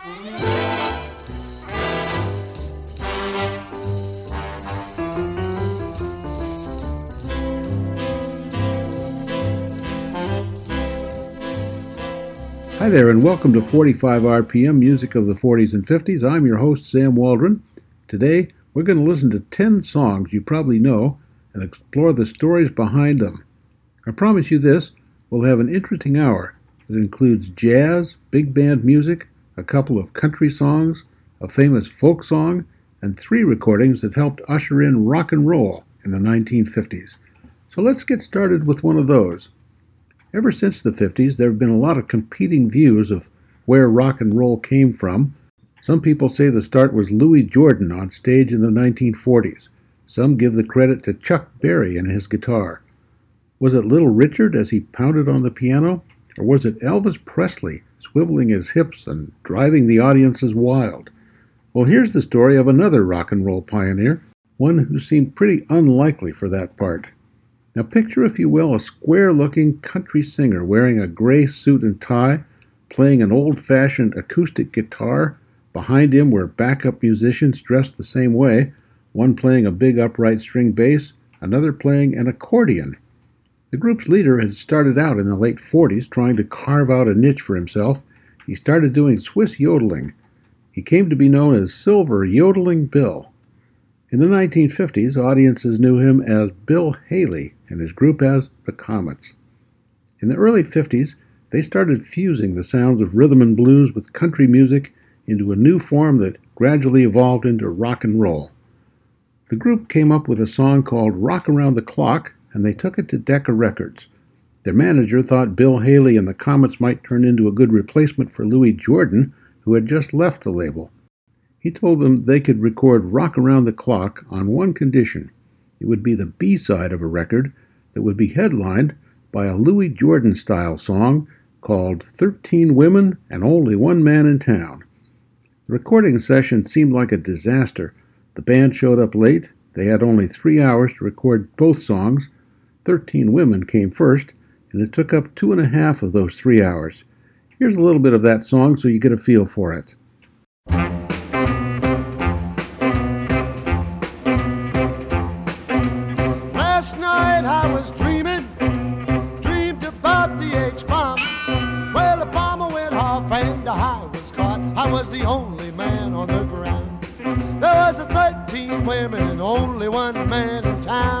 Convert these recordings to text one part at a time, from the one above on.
Hi there, and welcome to 45 RPM Music of the 40s and 50s. I'm your host, Sam Waldron. Today, we're going to listen to 10 songs you probably know and explore the stories behind them. I promise you this we'll have an interesting hour that includes jazz, big band music, a couple of country songs, a famous folk song, and three recordings that helped usher in rock and roll in the 1950s. So let's get started with one of those. Ever since the 50s, there have been a lot of competing views of where rock and roll came from. Some people say the start was Louis Jordan on stage in the 1940s. Some give the credit to Chuck Berry and his guitar. Was it Little Richard as he pounded on the piano? Or was it Elvis Presley swiveling his hips and driving the audiences wild? Well, here's the story of another rock and roll pioneer, one who seemed pretty unlikely for that part. Now, picture, if you will, a square looking country singer wearing a gray suit and tie, playing an old fashioned acoustic guitar. Behind him were backup musicians dressed the same way, one playing a big upright string bass, another playing an accordion. The group's leader had started out in the late 40s trying to carve out a niche for himself. He started doing Swiss yodeling. He came to be known as Silver Yodeling Bill. In the 1950s, audiences knew him as Bill Haley and his group as the Comets. In the early 50s, they started fusing the sounds of rhythm and blues with country music into a new form that gradually evolved into rock and roll. The group came up with a song called Rock Around the Clock, and they took it to Decca Records. Their manager thought Bill Haley and the Comets might turn into a good replacement for Louis Jordan, who had just left the label. He told them they could record Rock Around the Clock on one condition it would be the B side of a record that would be headlined by a Louis Jordan style song called 13 Women and Only One Man in Town. The recording session seemed like a disaster. The band showed up late. They had only three hours to record both songs. 13 Women came first, and it took up two and a half of those three hours. Here's a little bit of that song so you get a feel for it. Last night I was dreaming, dreamed about the H bomb. Well, the bomber went off and I was caught. I was the only man on the ground. There was a 13 women and only one man in town.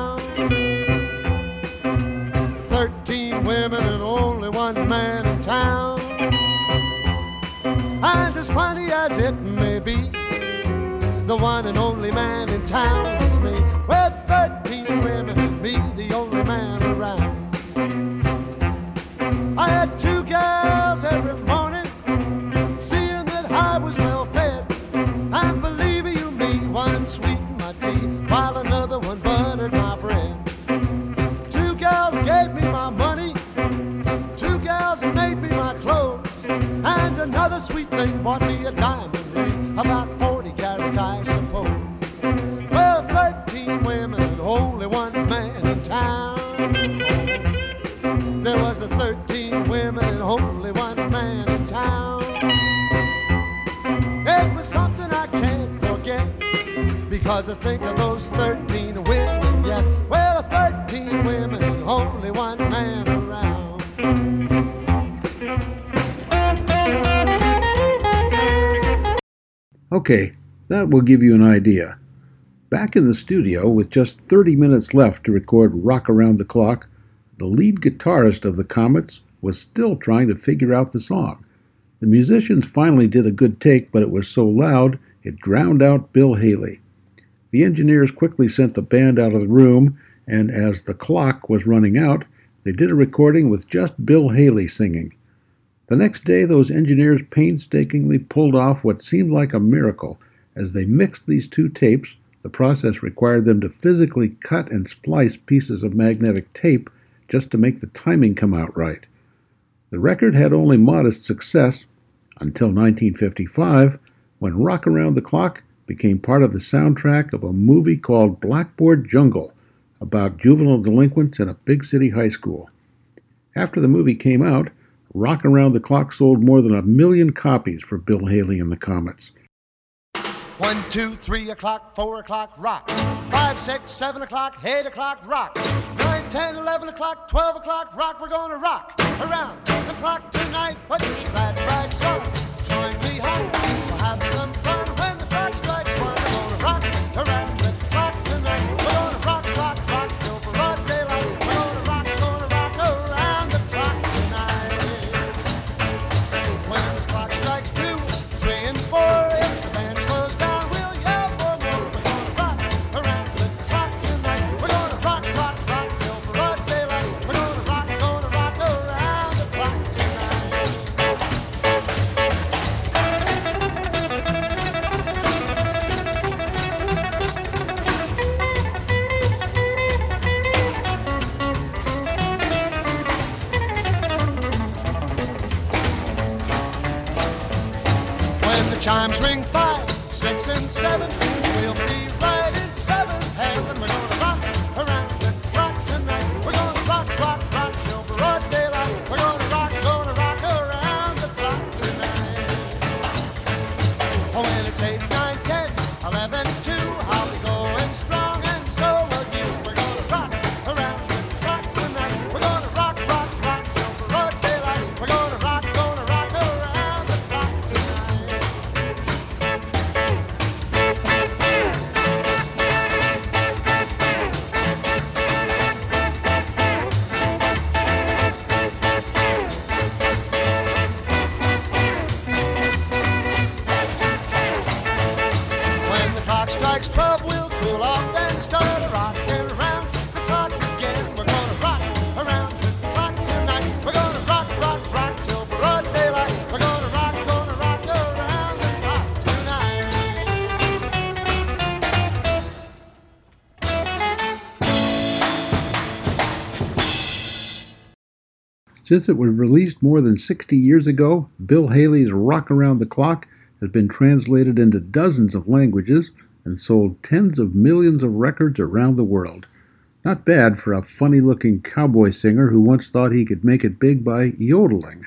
Women and only one man in town. And as funny as it may be, the one and only man in town is me. With thirteen women and me, the only man bought me a diamond ring, about 40 carats, I suppose. Well, 13 women and only one man in town. There was a 13 women and only one man in town. It was something I can't forget because I think of those Okay, that will give you an idea. Back in the studio, with just 30 minutes left to record Rock Around the Clock, the lead guitarist of the Comets was still trying to figure out the song. The musicians finally did a good take, but it was so loud it drowned out Bill Haley. The engineers quickly sent the band out of the room, and as the clock was running out, they did a recording with just Bill Haley singing. The next day, those engineers painstakingly pulled off what seemed like a miracle. As they mixed these two tapes, the process required them to physically cut and splice pieces of magnetic tape just to make the timing come out right. The record had only modest success until 1955, when Rock Around the Clock became part of the soundtrack of a movie called Blackboard Jungle about juvenile delinquents in a big city high school. After the movie came out, Rock Around the Clock sold more than a million copies for Bill Haley and the Comets. One, two, three o'clock, four o'clock, rock. Five, six, seven o'clock, eight o'clock, rock. Nine, ten, eleven o'clock, twelve o'clock, rock. We're gonna rock around the clock tonight. Put your glad rags on. Join me home. We'll have some fun when the clock strikes one. We're gonna rock around Since it was released more than 60 years ago, Bill Haley's Rock Around the Clock has been translated into dozens of languages and sold tens of millions of records around the world. Not bad for a funny looking cowboy singer who once thought he could make it big by yodeling.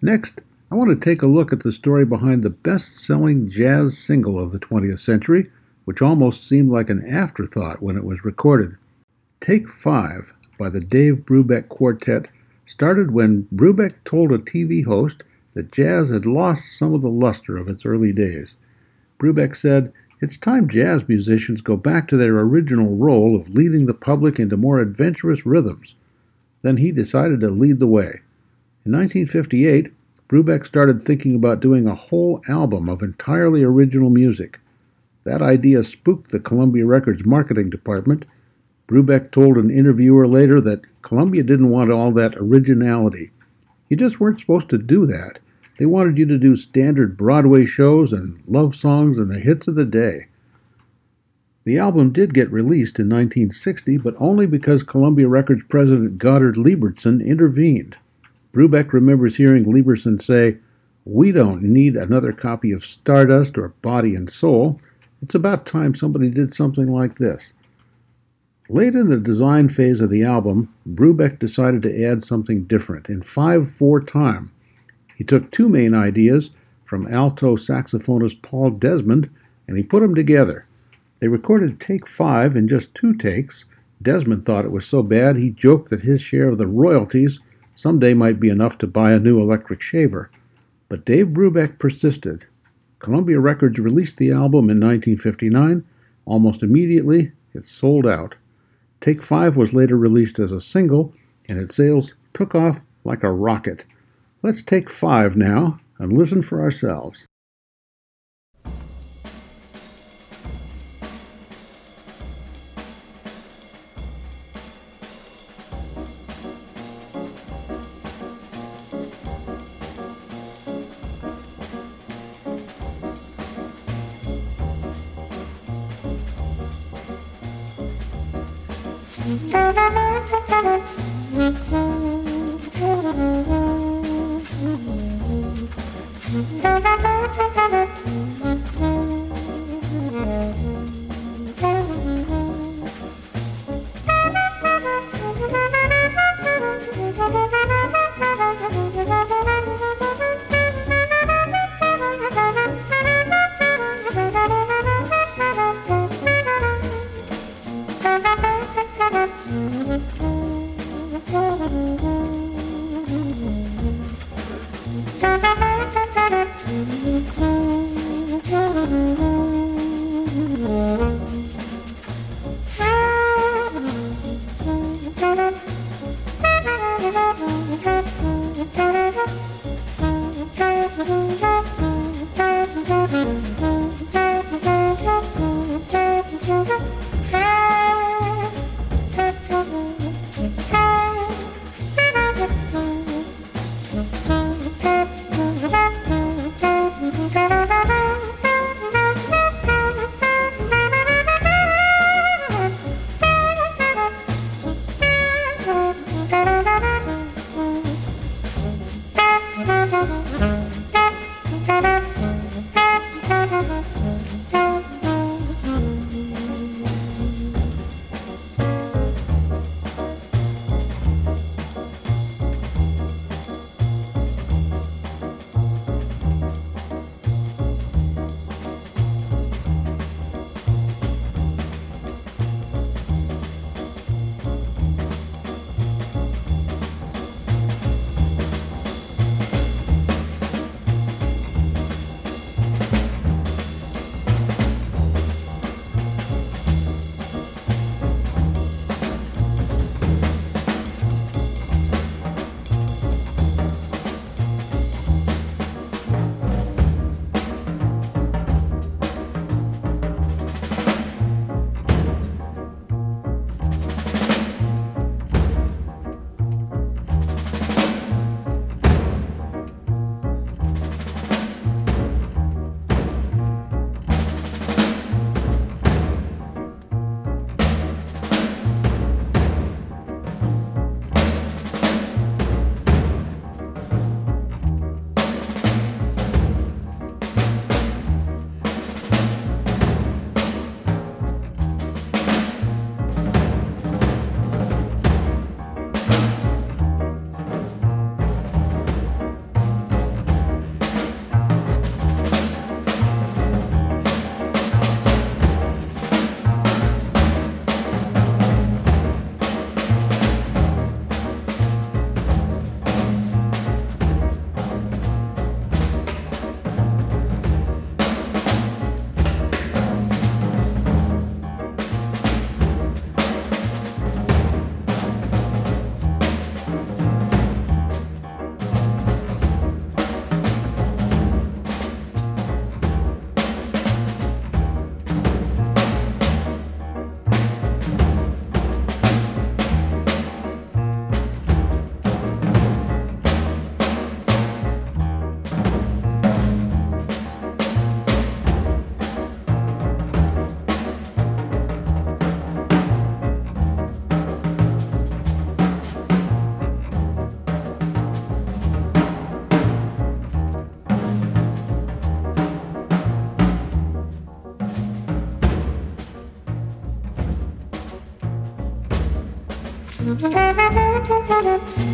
Next, I want to take a look at the story behind the best selling jazz single of the 20th century, which almost seemed like an afterthought when it was recorded. Take Five by the Dave Brubeck Quartet started when Brubeck told a TV host that jazz had lost some of the luster of its early days. Brubeck said, It's time jazz musicians go back to their original role of leading the public into more adventurous rhythms. Then he decided to lead the way. In 1958, Brubeck started thinking about doing a whole album of entirely original music. That idea spooked the Columbia Records marketing department. Brubeck told an interviewer later that Columbia didn't want all that originality. You just weren't supposed to do that. They wanted you to do standard Broadway shows and love songs and the hits of the day. The album did get released in 1960, but only because Columbia Records president Goddard Lieberson intervened. Brubeck remembers hearing Lieberson say, We don't need another copy of Stardust or Body and Soul. It's about time somebody did something like this. Late in the design phase of the album, Brubeck decided to add something different in 5 4 time. He took two main ideas from alto saxophonist Paul Desmond and he put them together. They recorded take five in just two takes. Desmond thought it was so bad he joked that his share of the royalties someday might be enough to buy a new electric shaver. But Dave Brubeck persisted. Columbia Records released the album in 1959. Almost immediately, it sold out. Take Five was later released as a single, and its sales took off like a rocket. Let's take five now and listen for ourselves. Thank you.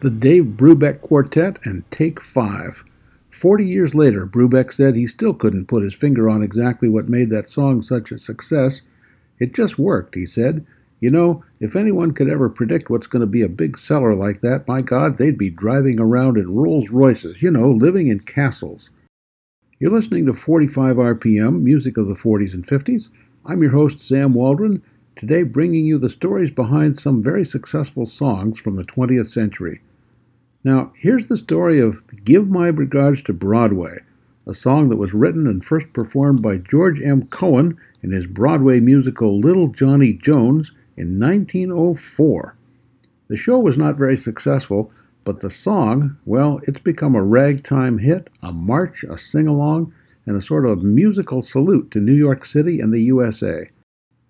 The Dave Brubeck Quartet and Take Five. Forty years later, Brubeck said he still couldn't put his finger on exactly what made that song such a success. It just worked, he said. You know, if anyone could ever predict what's going to be a big seller like that, my God, they'd be driving around in Rolls Royces, you know, living in castles. You're listening to 45 RPM, music of the 40s and 50s. I'm your host, Sam Waldron, today bringing you the stories behind some very successful songs from the 20th century. Now, here's the story of Give My Regards to Broadway, a song that was written and first performed by George M. Cohan in his Broadway musical Little Johnny Jones in 1904. The show was not very successful, but the song, well, it's become a ragtime hit, a march, a sing along, and a sort of musical salute to New York City and the USA.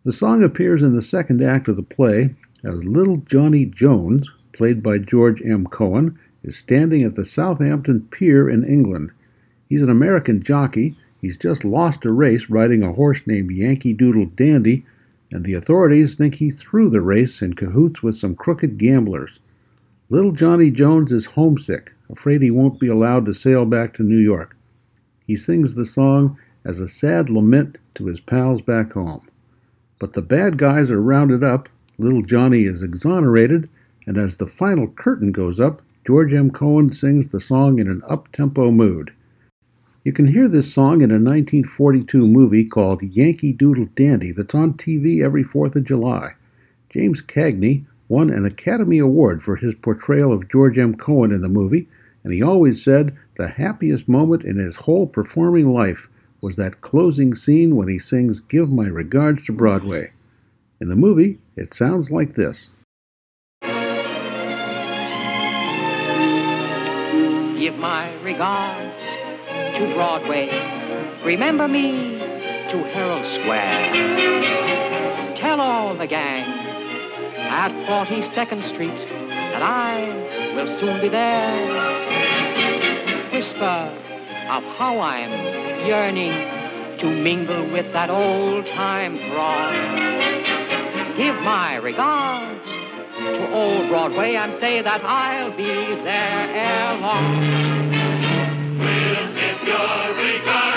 The song appears in the second act of the play as Little Johnny Jones, played by George M. Cohan, is standing at the Southampton Pier in England. He's an American jockey. He's just lost a race riding a horse named Yankee Doodle Dandy, and the authorities think he threw the race in cahoots with some crooked gamblers. Little Johnny Jones is homesick, afraid he won't be allowed to sail back to New York. He sings the song as a sad lament to his pals back home. But the bad guys are rounded up, little Johnny is exonerated, and as the final curtain goes up, George M. Cohan sings the song in an up tempo mood. You can hear this song in a 1942 movie called Yankee Doodle Dandy that's on TV every 4th of July. James Cagney won an Academy Award for his portrayal of George M. Cohan in the movie, and he always said the happiest moment in his whole performing life was that closing scene when he sings Give My Regards to Broadway. In the movie, it sounds like this. Give my regards to Broadway. Remember me to Herald Square. Tell all the gang at 42nd Street that I will soon be there. Whisper of how I'm yearning to mingle with that old time throng. Give my regards to old Broadway and say that I'll be there ere long. We'll give your regards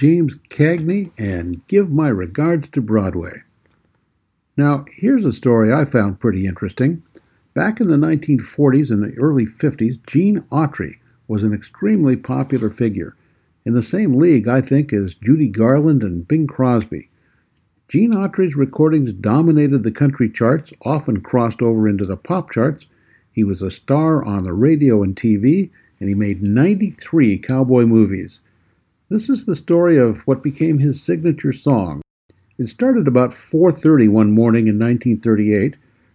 James Cagney and Give My Regards to Broadway. Now, here's a story I found pretty interesting. Back in the 1940s and the early 50s, Gene Autry was an extremely popular figure, in the same league, I think, as Judy Garland and Bing Crosby. Gene Autry's recordings dominated the country charts, often crossed over into the pop charts. He was a star on the radio and TV, and he made 93 cowboy movies. This is the story of what became his signature song. It started about 4:30 one morning in 1938.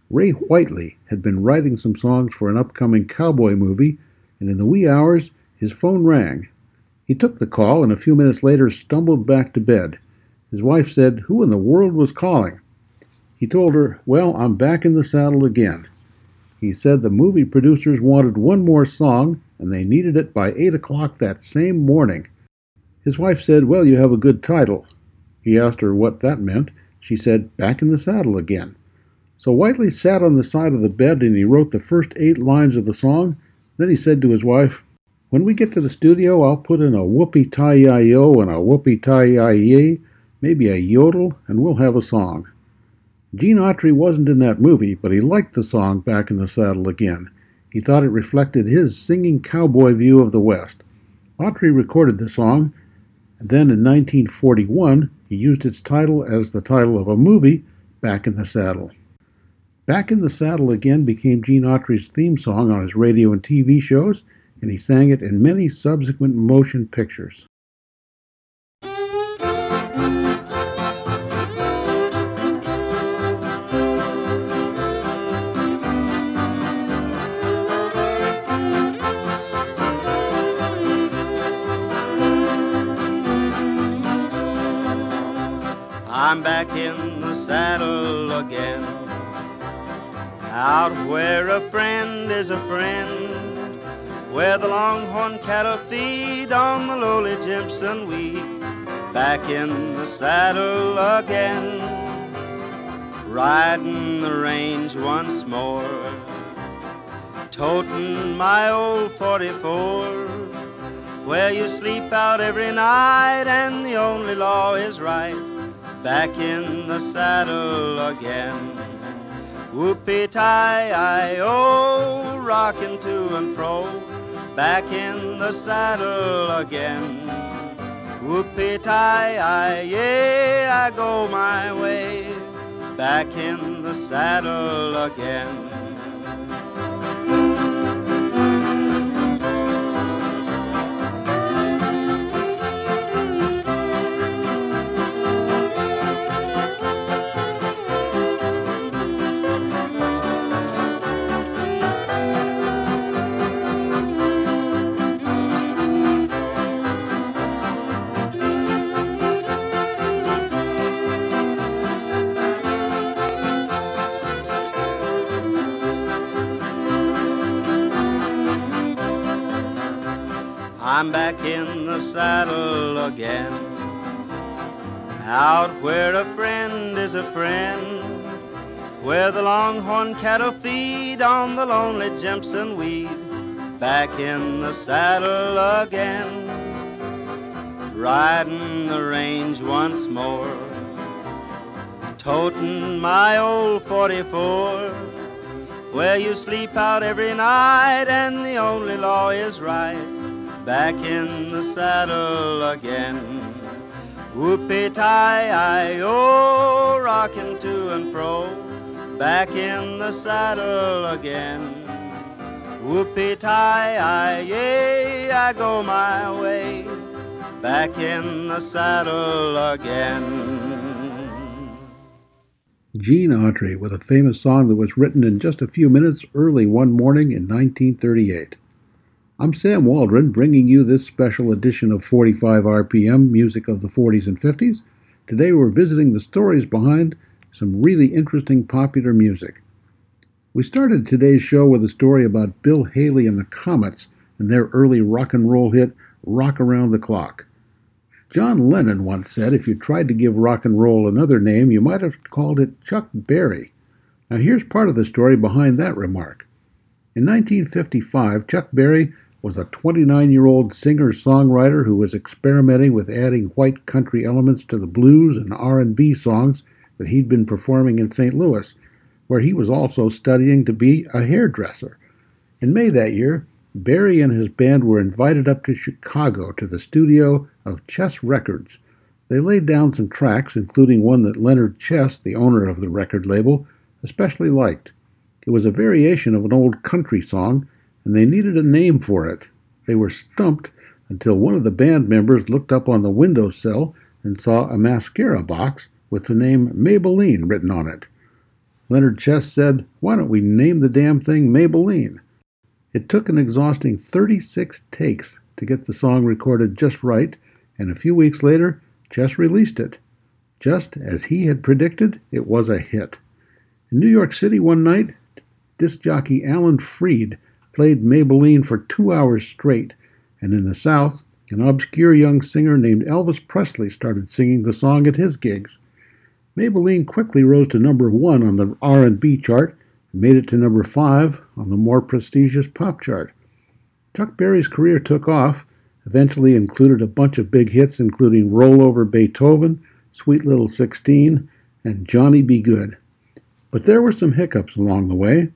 Ray Whitley had been writing some songs for an upcoming cowboy movie, and in the wee hours his phone rang. He took the call and a few minutes later stumbled back to bed. His wife said, Who in the world was calling? He told her, Well, I'm back in the saddle again. He said the movie producers wanted one more song and they needed it by 8 o'clock that same morning. His wife said, Well, you have a good title. He asked her what that meant. She said, Back in the saddle again. So Whitley sat on the side of the bed and he wrote the first eight lines of the song. Then he said to his wife, When we get to the studio, I'll put in a whoopee tie yo and a whoopee tie ye, maybe a yodel, and we'll have a song. Gene Autry wasn't in that movie, but he liked the song Back in the Saddle Again. He thought it reflected his singing cowboy view of the West. Autry recorded the song and then in 1941, he used its title as the title of a movie, Back in the Saddle. Back in the Saddle again became Gene Autry's theme song on his radio and TV shows, and he sang it in many subsequent motion pictures. I'm back in the saddle again. Out where a friend is a friend. Where the longhorn cattle feed on the lowly Jimson weed. Back in the saddle again. Riding the range once more. Toting my old 44 where you sleep out every night and the only law is right. Back in the saddle again. Whoopie tie I oh, rocking to and fro. Back in the saddle again. Whoopie tie I yeah, I go my way. Back in the saddle again. I'm back in the saddle again. Out where a friend is a friend. Where the longhorn cattle feed on the lonely Jimson weed. Back in the saddle again. Riding the range once more. Toting my old 44 where you sleep out every night and the only law is right. Back in the saddle again. Whoopie tie I oh, rocking to and fro. Back in the saddle again. Whoopie tie I yay, I go my way. Back in the saddle again. Gene Autry with a famous song that was written in just a few minutes early one morning in 1938. I'm Sam Waldron, bringing you this special edition of 45 RPM Music of the 40s and 50s. Today we're visiting the stories behind some really interesting popular music. We started today's show with a story about Bill Haley and the Comets and their early rock and roll hit, Rock Around the Clock. John Lennon once said if you tried to give rock and roll another name, you might have called it Chuck Berry. Now, here's part of the story behind that remark. In 1955, Chuck Berry was a 29 year old singer songwriter who was experimenting with adding white country elements to the blues and R&B songs that he'd been performing in St. Louis, where he was also studying to be a hairdresser. In May that year, Berry and his band were invited up to Chicago to the studio of Chess Records. They laid down some tracks, including one that Leonard Chess, the owner of the record label, especially liked. It was a variation of an old country song, and they needed a name for it. They were stumped until one of the band members looked up on the window sill and saw a mascara box with the name Maybelline written on it. Leonard Chess said, Why don't we name the damn thing Maybelline? It took an exhausting 36 takes to get the song recorded just right, and a few weeks later, Chess released it. Just as he had predicted, it was a hit. In New York City one night, disc jockey Alan Freed played Maybelline for two hours straight, and in the South, an obscure young singer named Elvis Presley started singing the song at his gigs. Maybelline quickly rose to number one on the R&B chart and made it to number five on the more prestigious pop chart. Chuck Berry's career took off, eventually included a bunch of big hits including Roll Over Beethoven, Sweet Little Sixteen, and Johnny B. Goode. But there were some hiccups along the way.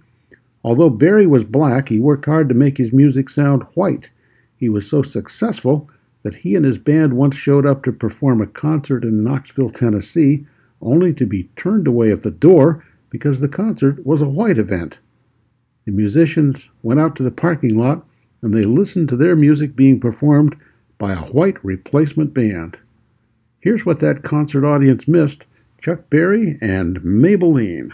Although Berry was black, he worked hard to make his music sound white. He was so successful that he and his band once showed up to perform a concert in Knoxville, Tennessee, only to be turned away at the door because the concert was a white event. The musicians went out to the parking lot and they listened to their music being performed by a white replacement band. Here's what that concert audience missed Chuck Berry and. Maybelline,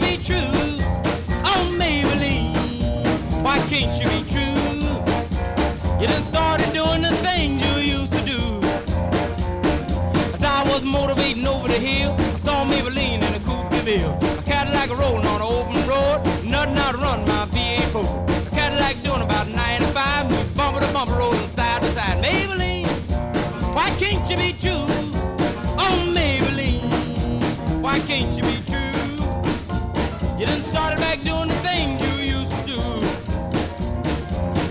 you be true? Oh, Maybelline, why can't you be true? You done started doing the things you used to do. As I was motivating over the hill, I saw Maybelline in a coupe de ville. A Cadillac rolling on an open road, nothing out to run my V8 A Cadillac doing about 95, moves bumper to bumper, rolling side to side. Maybelline, why can't you be true? Oh, Maybelline, why can't you be true? You done started back doing the things you used to do.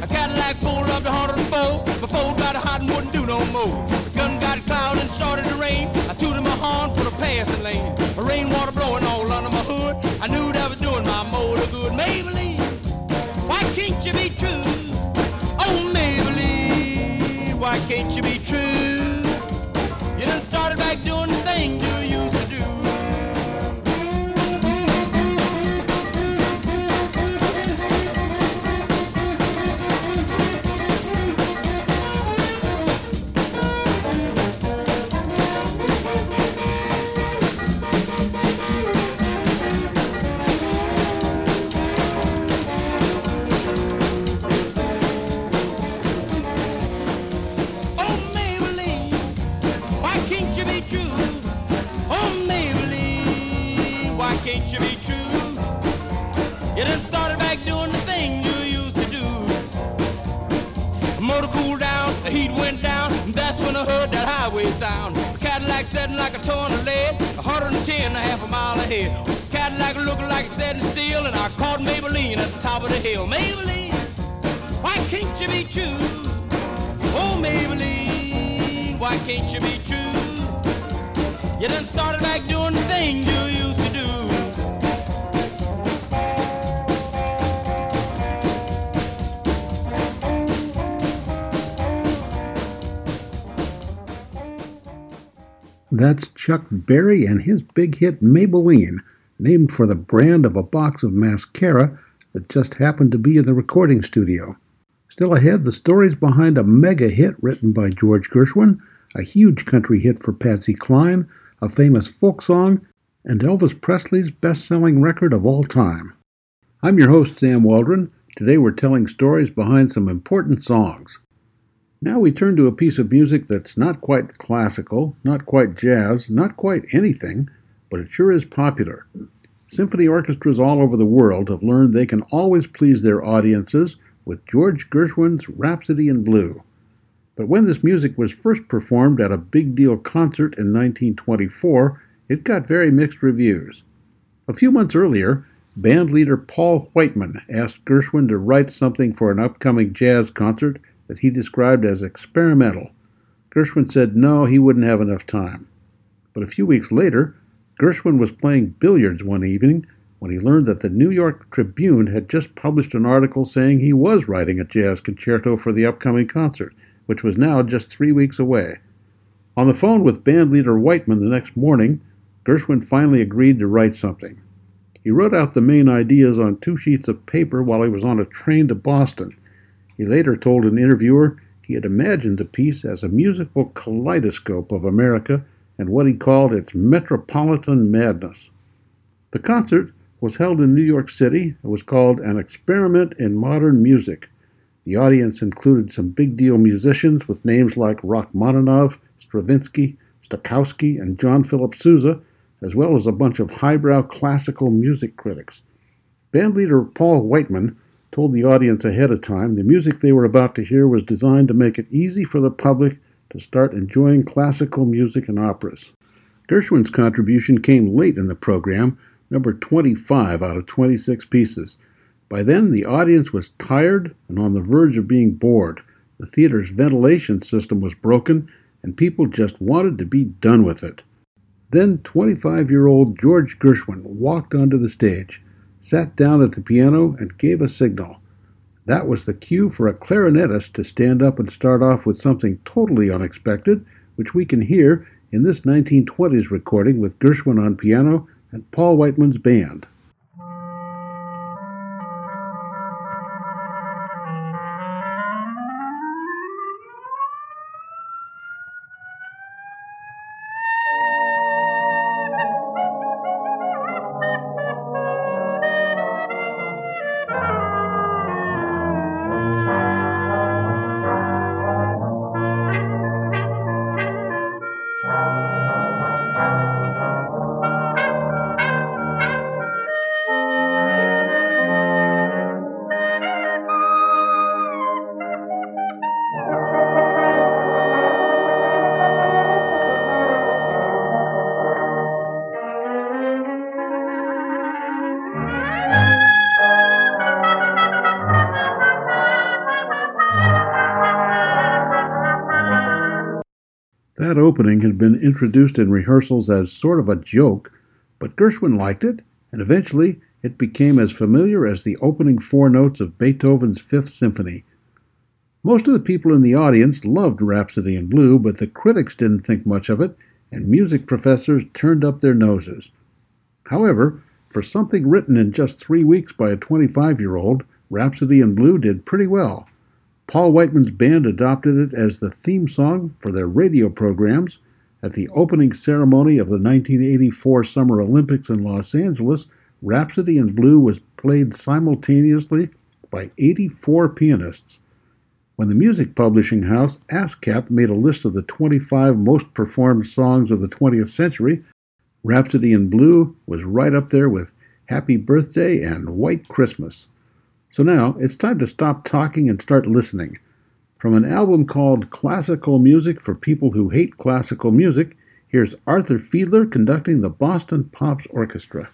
A Cadillac pulled up to 104, before got hot and wouldn't do no more. The gun got cloud and started to rain. I tooted my horn for the passing lane. A rainwater blowing all under my hood. I knew that was doing my motor good. Maybelline, why can't you be true? Oh, Maybelline, why can't you be true? You done started back doing the things you Chuck Berry and his big hit Maybelline, named for the brand of a box of mascara that just happened to be in the recording studio. Still ahead, the stories behind a mega hit written by George Gershwin, a huge country hit for Patsy Cline, a famous folk song, and Elvis Presley's best selling record of all time. I'm your host, Sam Waldron. Today we're telling stories behind some important songs. Now we turn to a piece of music that's not quite classical, not quite jazz, not quite anything, but it sure is popular. Symphony orchestras all over the world have learned they can always please their audiences with George Gershwin's Rhapsody in Blue. But when this music was first performed at a big deal concert in 1924, it got very mixed reviews. A few months earlier, band leader Paul Whiteman asked Gershwin to write something for an upcoming jazz concert that he described as experimental. Gershwin said no, he wouldn't have enough time. But a few weeks later, Gershwin was playing billiards one evening when he learned that the New York Tribune had just published an article saying he was writing a jazz concerto for the upcoming concert, which was now just three weeks away. On the phone with bandleader Whiteman the next morning, Gershwin finally agreed to write something. He wrote out the main ideas on two sheets of paper while he was on a train to Boston. He later told an interviewer he had imagined the piece as a musical kaleidoscope of America and what he called its metropolitan madness. The concert was held in New York City. It was called An Experiment in Modern Music. The audience included some big deal musicians with names like Rachmaninoff, Stravinsky, Stokowski, and John Philip Sousa, as well as a bunch of highbrow classical music critics. Bandleader Paul Whiteman told the audience ahead of time the music they were about to hear was designed to make it easy for the public to start enjoying classical music and operas. Gershwin's contribution came late in the program number 25 out of 26 pieces. By then, the audience was tired and on the verge of being bored. The theater's ventilation system was broken, and people just wanted to be done with it. Then 25 year old George Gershwin walked onto the stage, sat down at the piano, and gave a signal. That was the cue for a clarinetist to stand up and start off with something totally unexpected, which we can hear in this 1920s recording with Gershwin on piano and Paul Whiteman's band. Opening had been introduced in rehearsals as sort of a joke, but Gershwin liked it, and eventually it became as familiar as the opening four notes of Beethoven's Fifth Symphony. Most of the people in the audience loved Rhapsody in Blue, but the critics didn't think much of it, and music professors turned up their noses. However, for something written in just three weeks by a 25 year old, Rhapsody in Blue did pretty well. Paul Whiteman's band adopted it as the theme song for their radio programs. At the opening ceremony of the 1984 Summer Olympics in Los Angeles, Rhapsody in Blue was played simultaneously by 84 pianists. When the music publishing house ASCAP made a list of the 25 most performed songs of the 20th century, Rhapsody in Blue was right up there with Happy Birthday and White Christmas. So now it's time to stop talking and start listening. From an album called Classical Music for People Who Hate Classical Music, here's Arthur Fiedler conducting the Boston Pops Orchestra.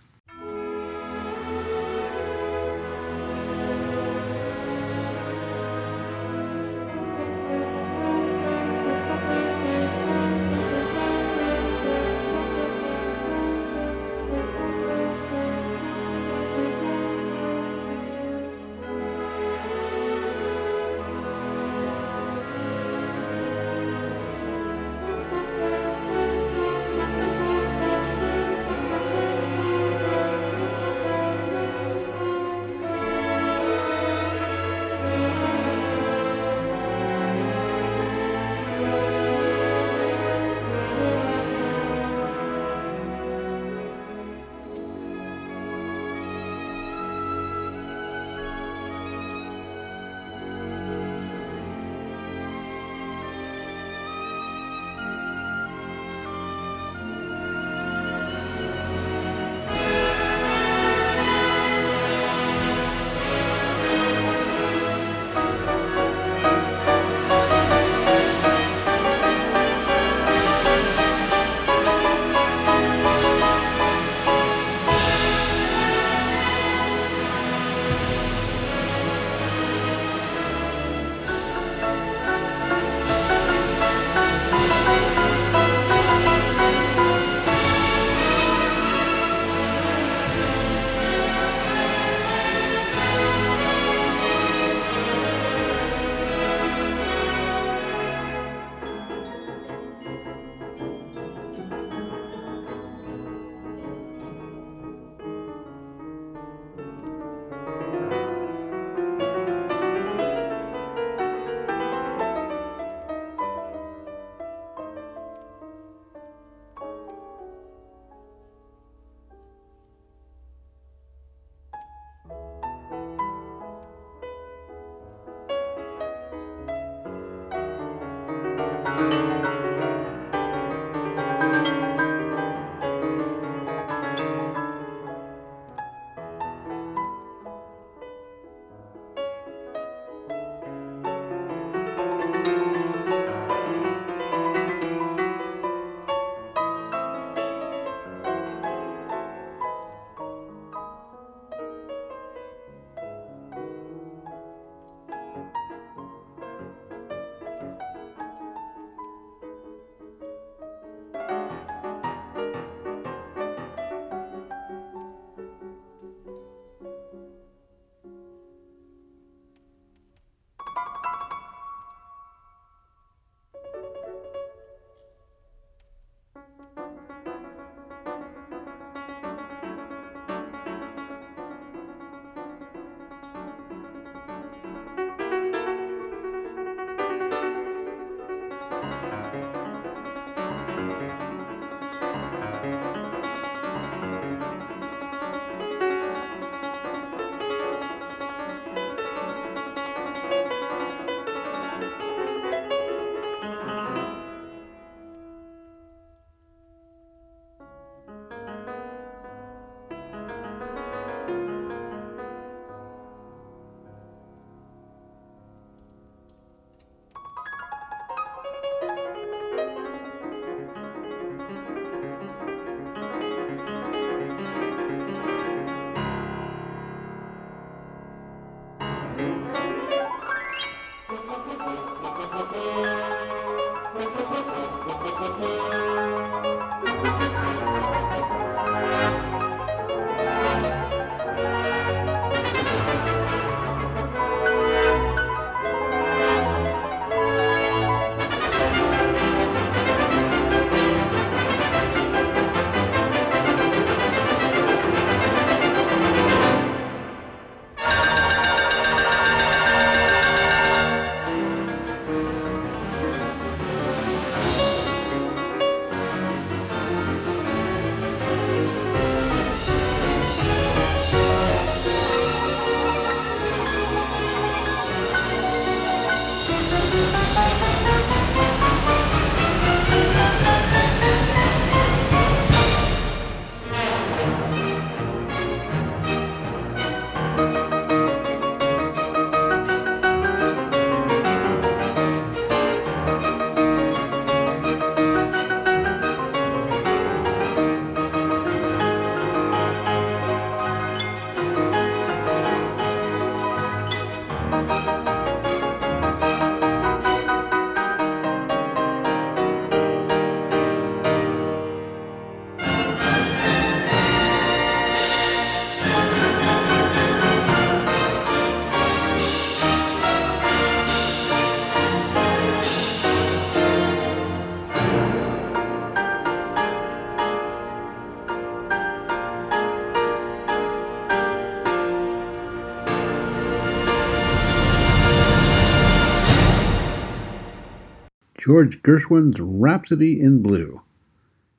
George Gershwin's Rhapsody in Blue.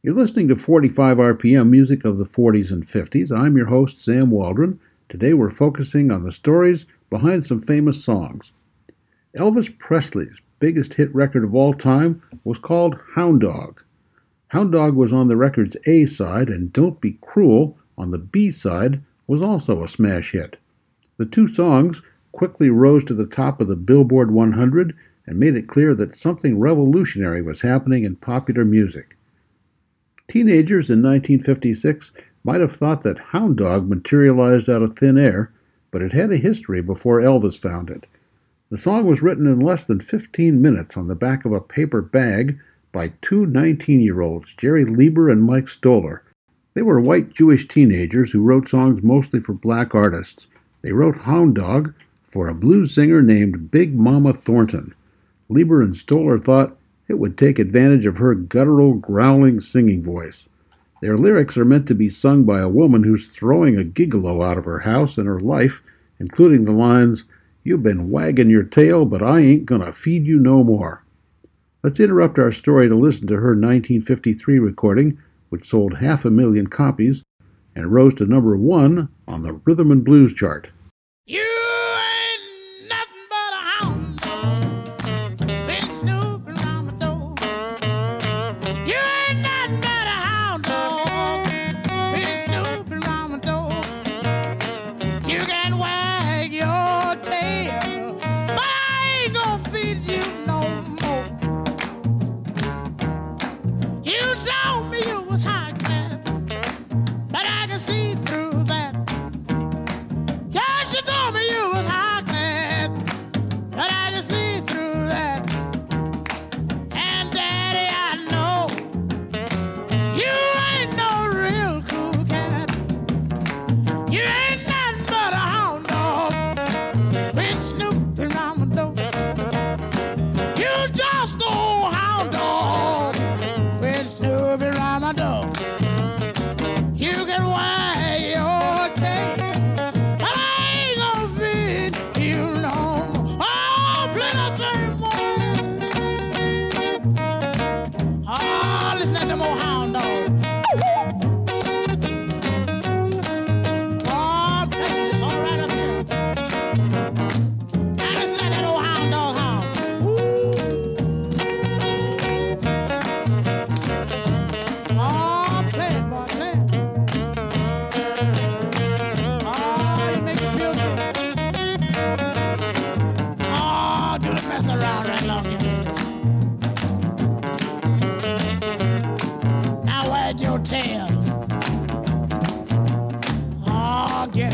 You're listening to 45 RPM music of the 40s and 50s. I'm your host, Sam Waldron. Today we're focusing on the stories behind some famous songs. Elvis Presley's biggest hit record of all time was called Hound Dog. Hound Dog was on the record's A side, and Don't Be Cruel on the B side was also a smash hit. The two songs quickly rose to the top of the Billboard 100 and made it clear that something revolutionary was happening in popular music. Teenagers in 1956 might have thought that Hound Dog materialized out of thin air, but it had a history before Elvis found it. The song was written in less than 15 minutes on the back of a paper bag by two 19 year olds, Jerry Leiber and Mike Stoller. They were white Jewish teenagers who wrote songs mostly for black artists. They wrote Hound Dog for a blues singer named Big Mama Thornton. Leiber and Stoller thought it would take advantage of her guttural, growling singing voice. Their lyrics are meant to be sung by a woman who's throwing a gigolo out of her house and her life, including the lines, You've been wagging your tail, but I ain't gonna feed you no more. Let's interrupt our story to listen to her 1953 recording, which sold half a million copies and rose to number one on the Rhythm and Blues chart.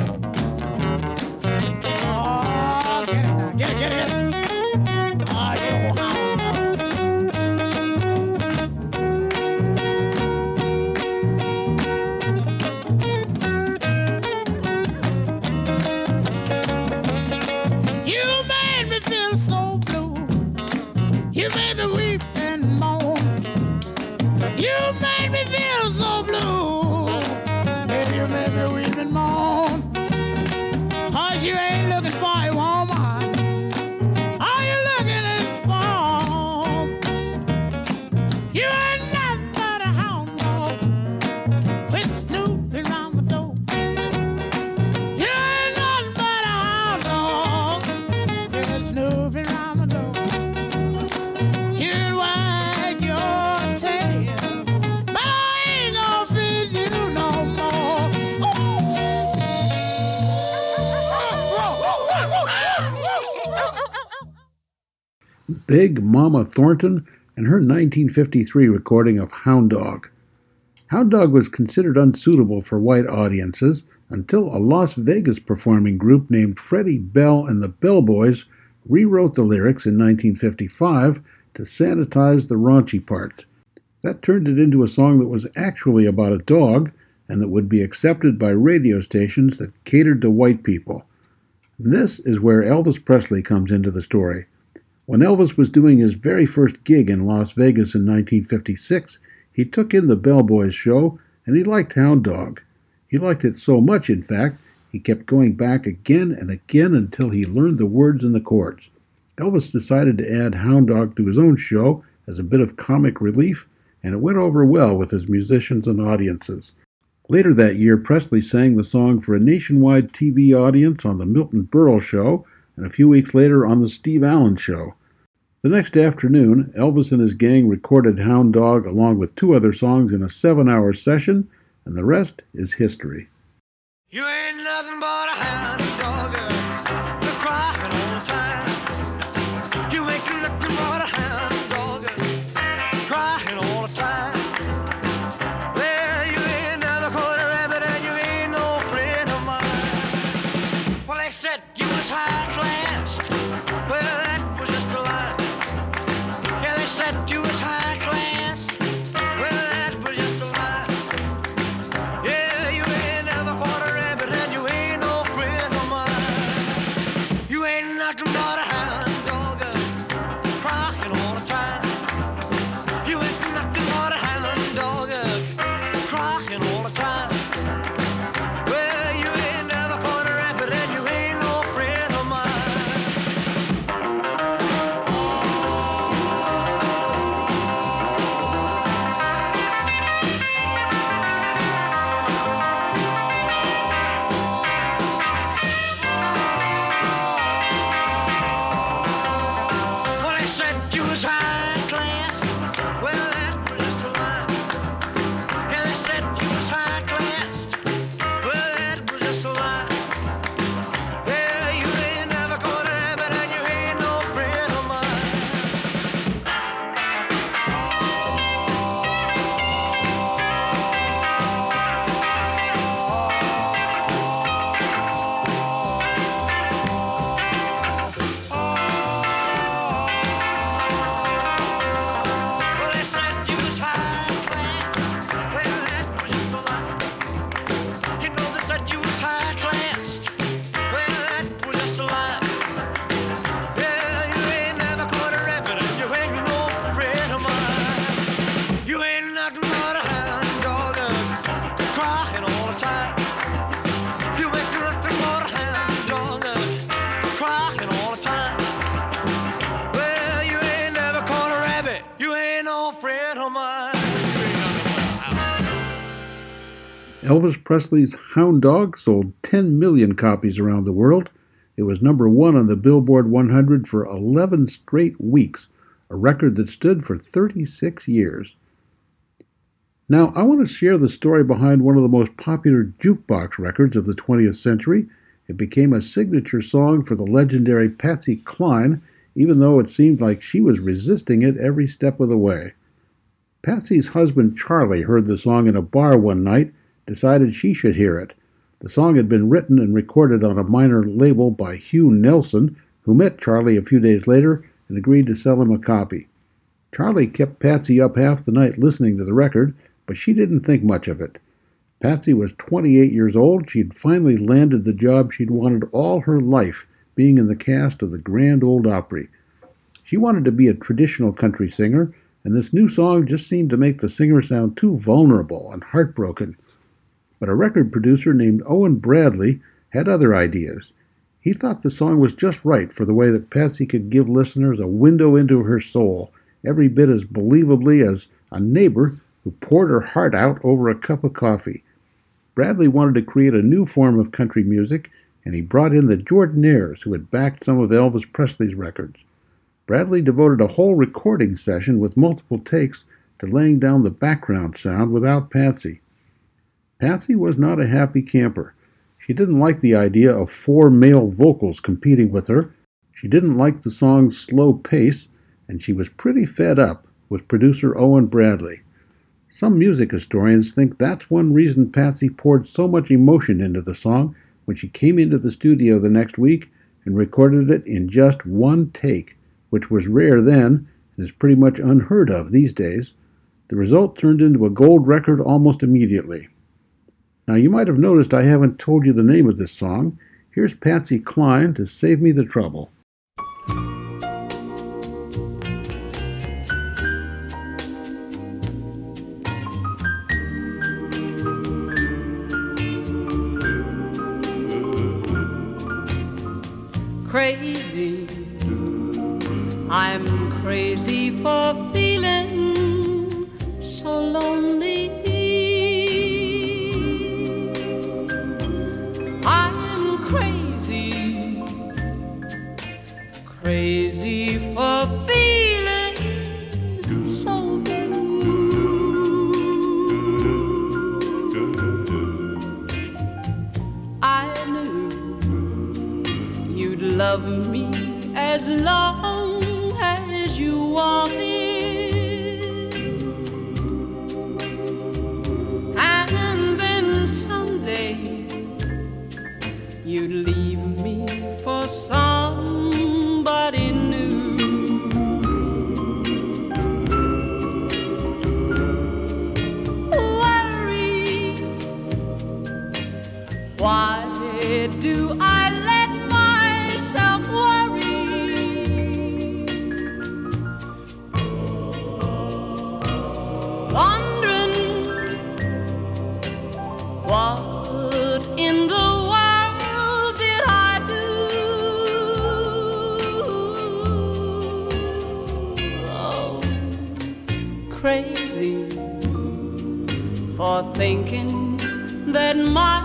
Oh, Big Mama Thornton and her 1953 recording of Hound Dog. Hound Dog was considered unsuitable for white audiences until a Las Vegas performing group named Freddie Bell and the Bellboys rewrote the lyrics in 1955 to sanitize the raunchy parts. That turned it into a song that was actually about a dog and that would be accepted by radio stations that catered to white people. This is where Elvis Presley comes into the story. When Elvis was doing his very first gig in Las Vegas in 1956, he took in the Bellboys show and he liked Hound Dog. He liked it so much, in fact, he kept going back again and again until he learned the words and the chords. Elvis decided to add Hound Dog to his own show as a bit of comic relief, and it went over well with his musicians and audiences. Later that year, Presley sang the song for a nationwide TV audience on The Milton Berle Show, and a few weeks later on The Steve Allen Show. The next afternoon, Elvis and his gang recorded Hound Dog along with two other songs in a seven hour session, and the rest is history. Presley's Hound Dog sold 10 million copies around the world. It was number one on the Billboard 100 for 11 straight weeks, a record that stood for 36 years. Now, I want to share the story behind one of the most popular jukebox records of the 20th century. It became a signature song for the legendary Patsy Cline, even though it seemed like she was resisting it every step of the way. Patsy's husband Charlie heard the song in a bar one night, decided she should hear it. The song had been written and recorded on a minor label by Hugh Nelson, who met Charlie a few days later and agreed to sell him a copy. Charlie kept Patsy up half the night listening to the record, but she didn't think much of it. Patsy was 28 years old. She'd finally landed the job she'd wanted all her life, being in the cast of the Grand Ole Opry. She wanted to be a traditional country singer, and this new song just seemed to make the singer sound too vulnerable and heartbroken. But a record producer named Owen Bradley had other ideas. He thought the song was just right for the way that Patsy could give listeners a window into her soul, every bit as believably as a neighbor who poured her heart out over a cup of coffee. Bradley wanted to create a new form of country music, and he brought in the Jordanaires, who had backed some of Elvis Presley's records. Bradley devoted a whole recording session with multiple takes to laying down the background sound without Patsy. Patsy was not a happy camper. She didn't like the idea of four male vocals competing with her. She didn't like the song's slow pace, and she was pretty fed up with producer Owen Bradley. Some music historians think that's one reason Patsy poured so much emotion into the song when she came into the studio the next week and recorded it in just one take, which was rare then and is pretty much unheard of these days. The result turned into a gold record almost immediately. Now, you might have noticed I haven't told you the name of this song. Here's Patsy Cline to save me the trouble. Love me as long as you wanted. Thinking that my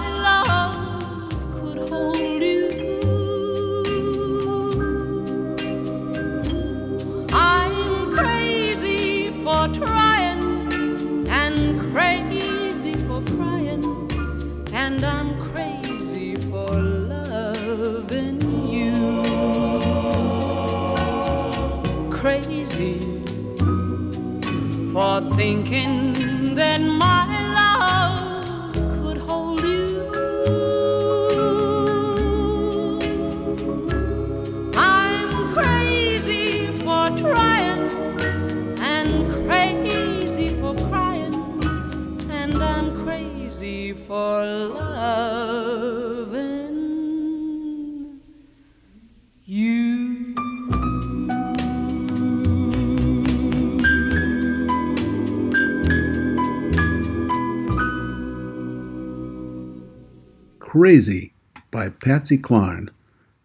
Crazy by Patsy Cline.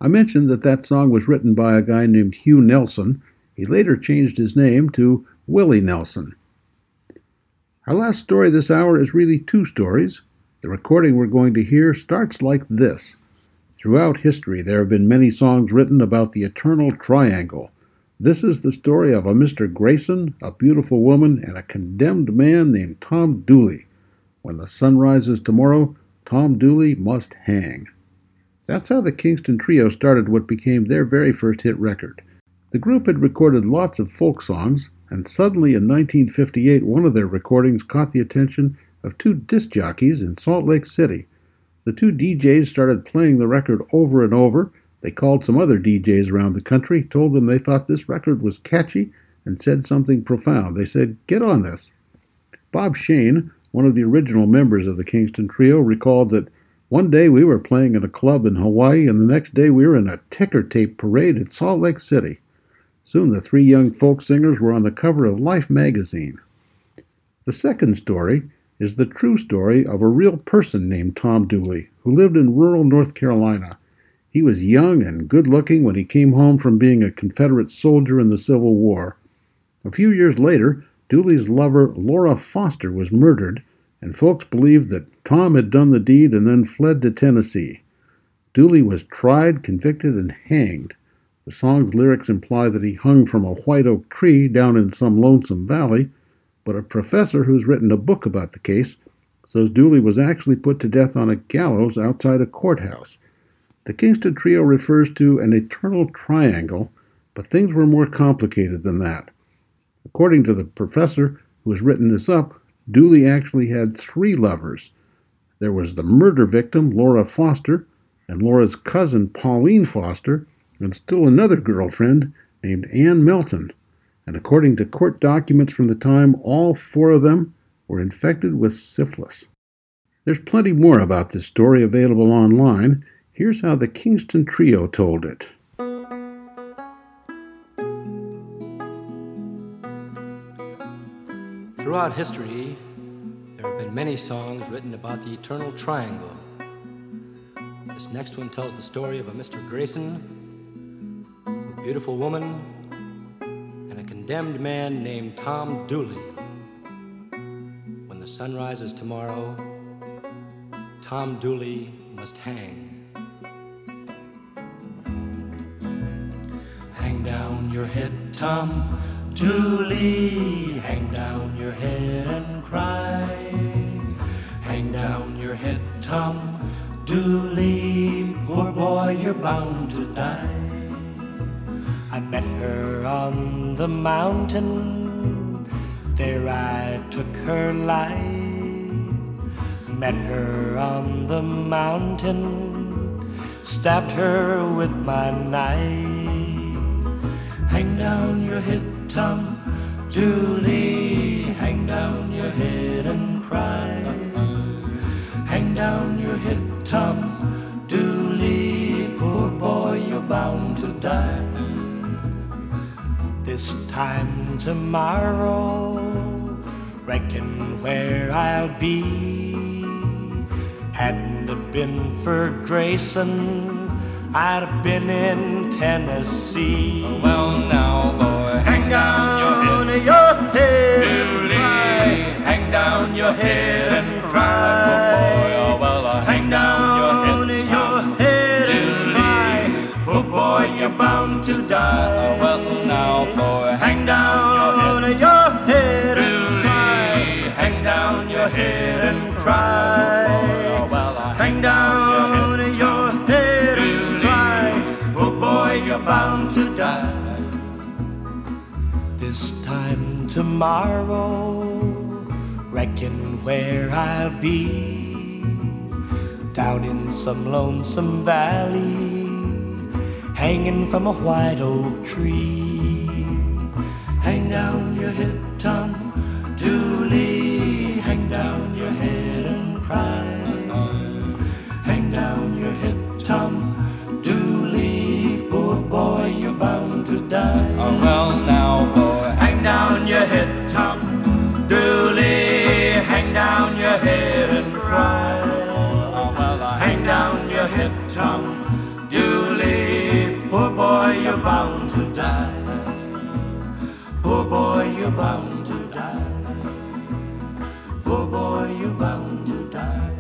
I mentioned that that song was written by a guy named Hugh Nelson. He later changed his name to Willie Nelson. Our last story this hour is really two stories. The recording we're going to hear starts like this. Throughout history, there have been many songs written about the eternal triangle. This is the story of a Mr. Grayson, a beautiful woman, and a condemned man named Tom Dooley. When the sun rises tomorrow, Tom Dooley must hang. That's how the Kingston Trio started what became their very first hit record. The group had recorded lots of folk songs, and suddenly in 1958 one of their recordings caught the attention of two disc jockeys in Salt Lake City. The two DJs started playing the record over and over. They called some other DJs around the country, told them they thought this record was catchy, and said something profound. They said, Get on this. Bob Shane, one of the original members of the Kingston Trio, recalled that one day we were playing in a club in Hawaii, and the next day we were in a ticker tape parade at Salt Lake City. Soon the three young folk singers were on the cover of Life magazine. The second story is the true story of a real person named Tom Dooley, who lived in rural North Carolina. He was young and good looking when he came home from being a Confederate soldier in the Civil War. A few years later, Dooley's lover, Laura Foster, was murdered, and folks believed that Tom had done the deed and then fled to Tennessee. Dooley was tried, convicted, and hanged. The song's lyrics imply that he hung from a white oak tree down in some lonesome valley, but a professor who's written a book about the case says Dooley was actually put to death on a gallows outside a courthouse. The Kingston Trio refers to an eternal triangle, but things were more complicated than that. According to the professor who has written this up, Dooley actually had three lovers. There was the murder victim, Laura Foster, and Laura's cousin, Pauline Foster, and still another girlfriend named Anne Melton. And according to court documents from the time, all four of them were infected with syphilis. There's plenty more about this story available online. Here's how the Kingston Trio told it. Throughout history, there have been many songs written about the eternal triangle. This next one tells the story of a Mr. Grayson, a beautiful woman, and a condemned man named Tom Dooley. When the sun rises tomorrow, Tom Dooley must hang. Your head, Tom Dooley. Hang down your head and cry. Hang down your head, Tom Dooley. Poor boy, you're bound to die. I met her on the mountain. There I took her life. Met her on the mountain. Stabbed her with my knife. Hang down your head, Tom Dooley. Hang down your head and cry. Hang down your head, Tom Dooley. Poor boy, you're bound to die. This time tomorrow, reckon where I'll be. Hadn't it been for Grayson, I'd have been in Tennessee. Well, now, boy, Hang down your head and cry. Hang down your head tomorrow, reckon where I'll be. Down in some lonesome valley, hanging from a white oak tree. Hang down your head, Tom Dooley. Hang down your head and cry. Hang down your head, Tom Dooley. Poor boy, you're bound to die. oh, well, now, boy, Hang down your head, Tom Dooley. Hang down your head and cry. Hang down your head, Tom Dooley. Poor boy, you're bound to die. Poor boy, you're bound to die. Poor boy, you're bound to die.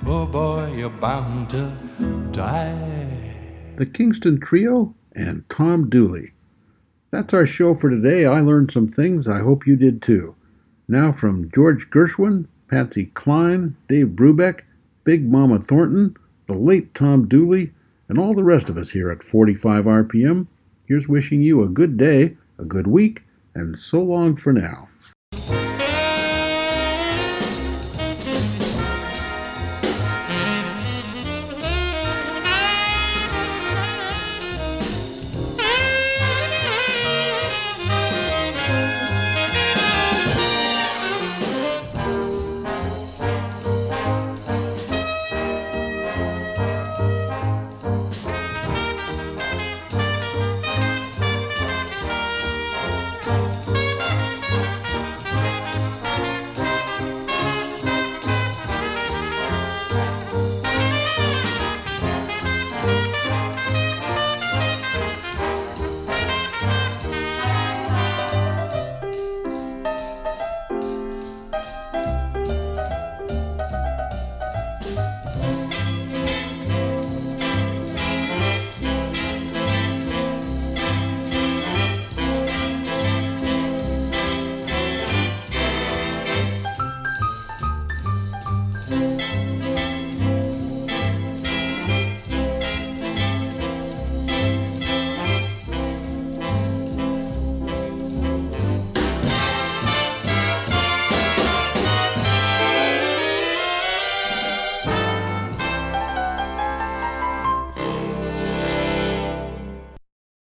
poor boy, you're bound to die. The Kingston Trio and Tom Dooley. That's our show for today. I learned some things. I hope you did too. Now from George Gershwin, Patsy Cline, Dave Brubeck, Big Mama Thornton, the late Tom Dooley, and all the rest of us here at 45 RPM, here's wishing you a good day, a good week, and so long for now.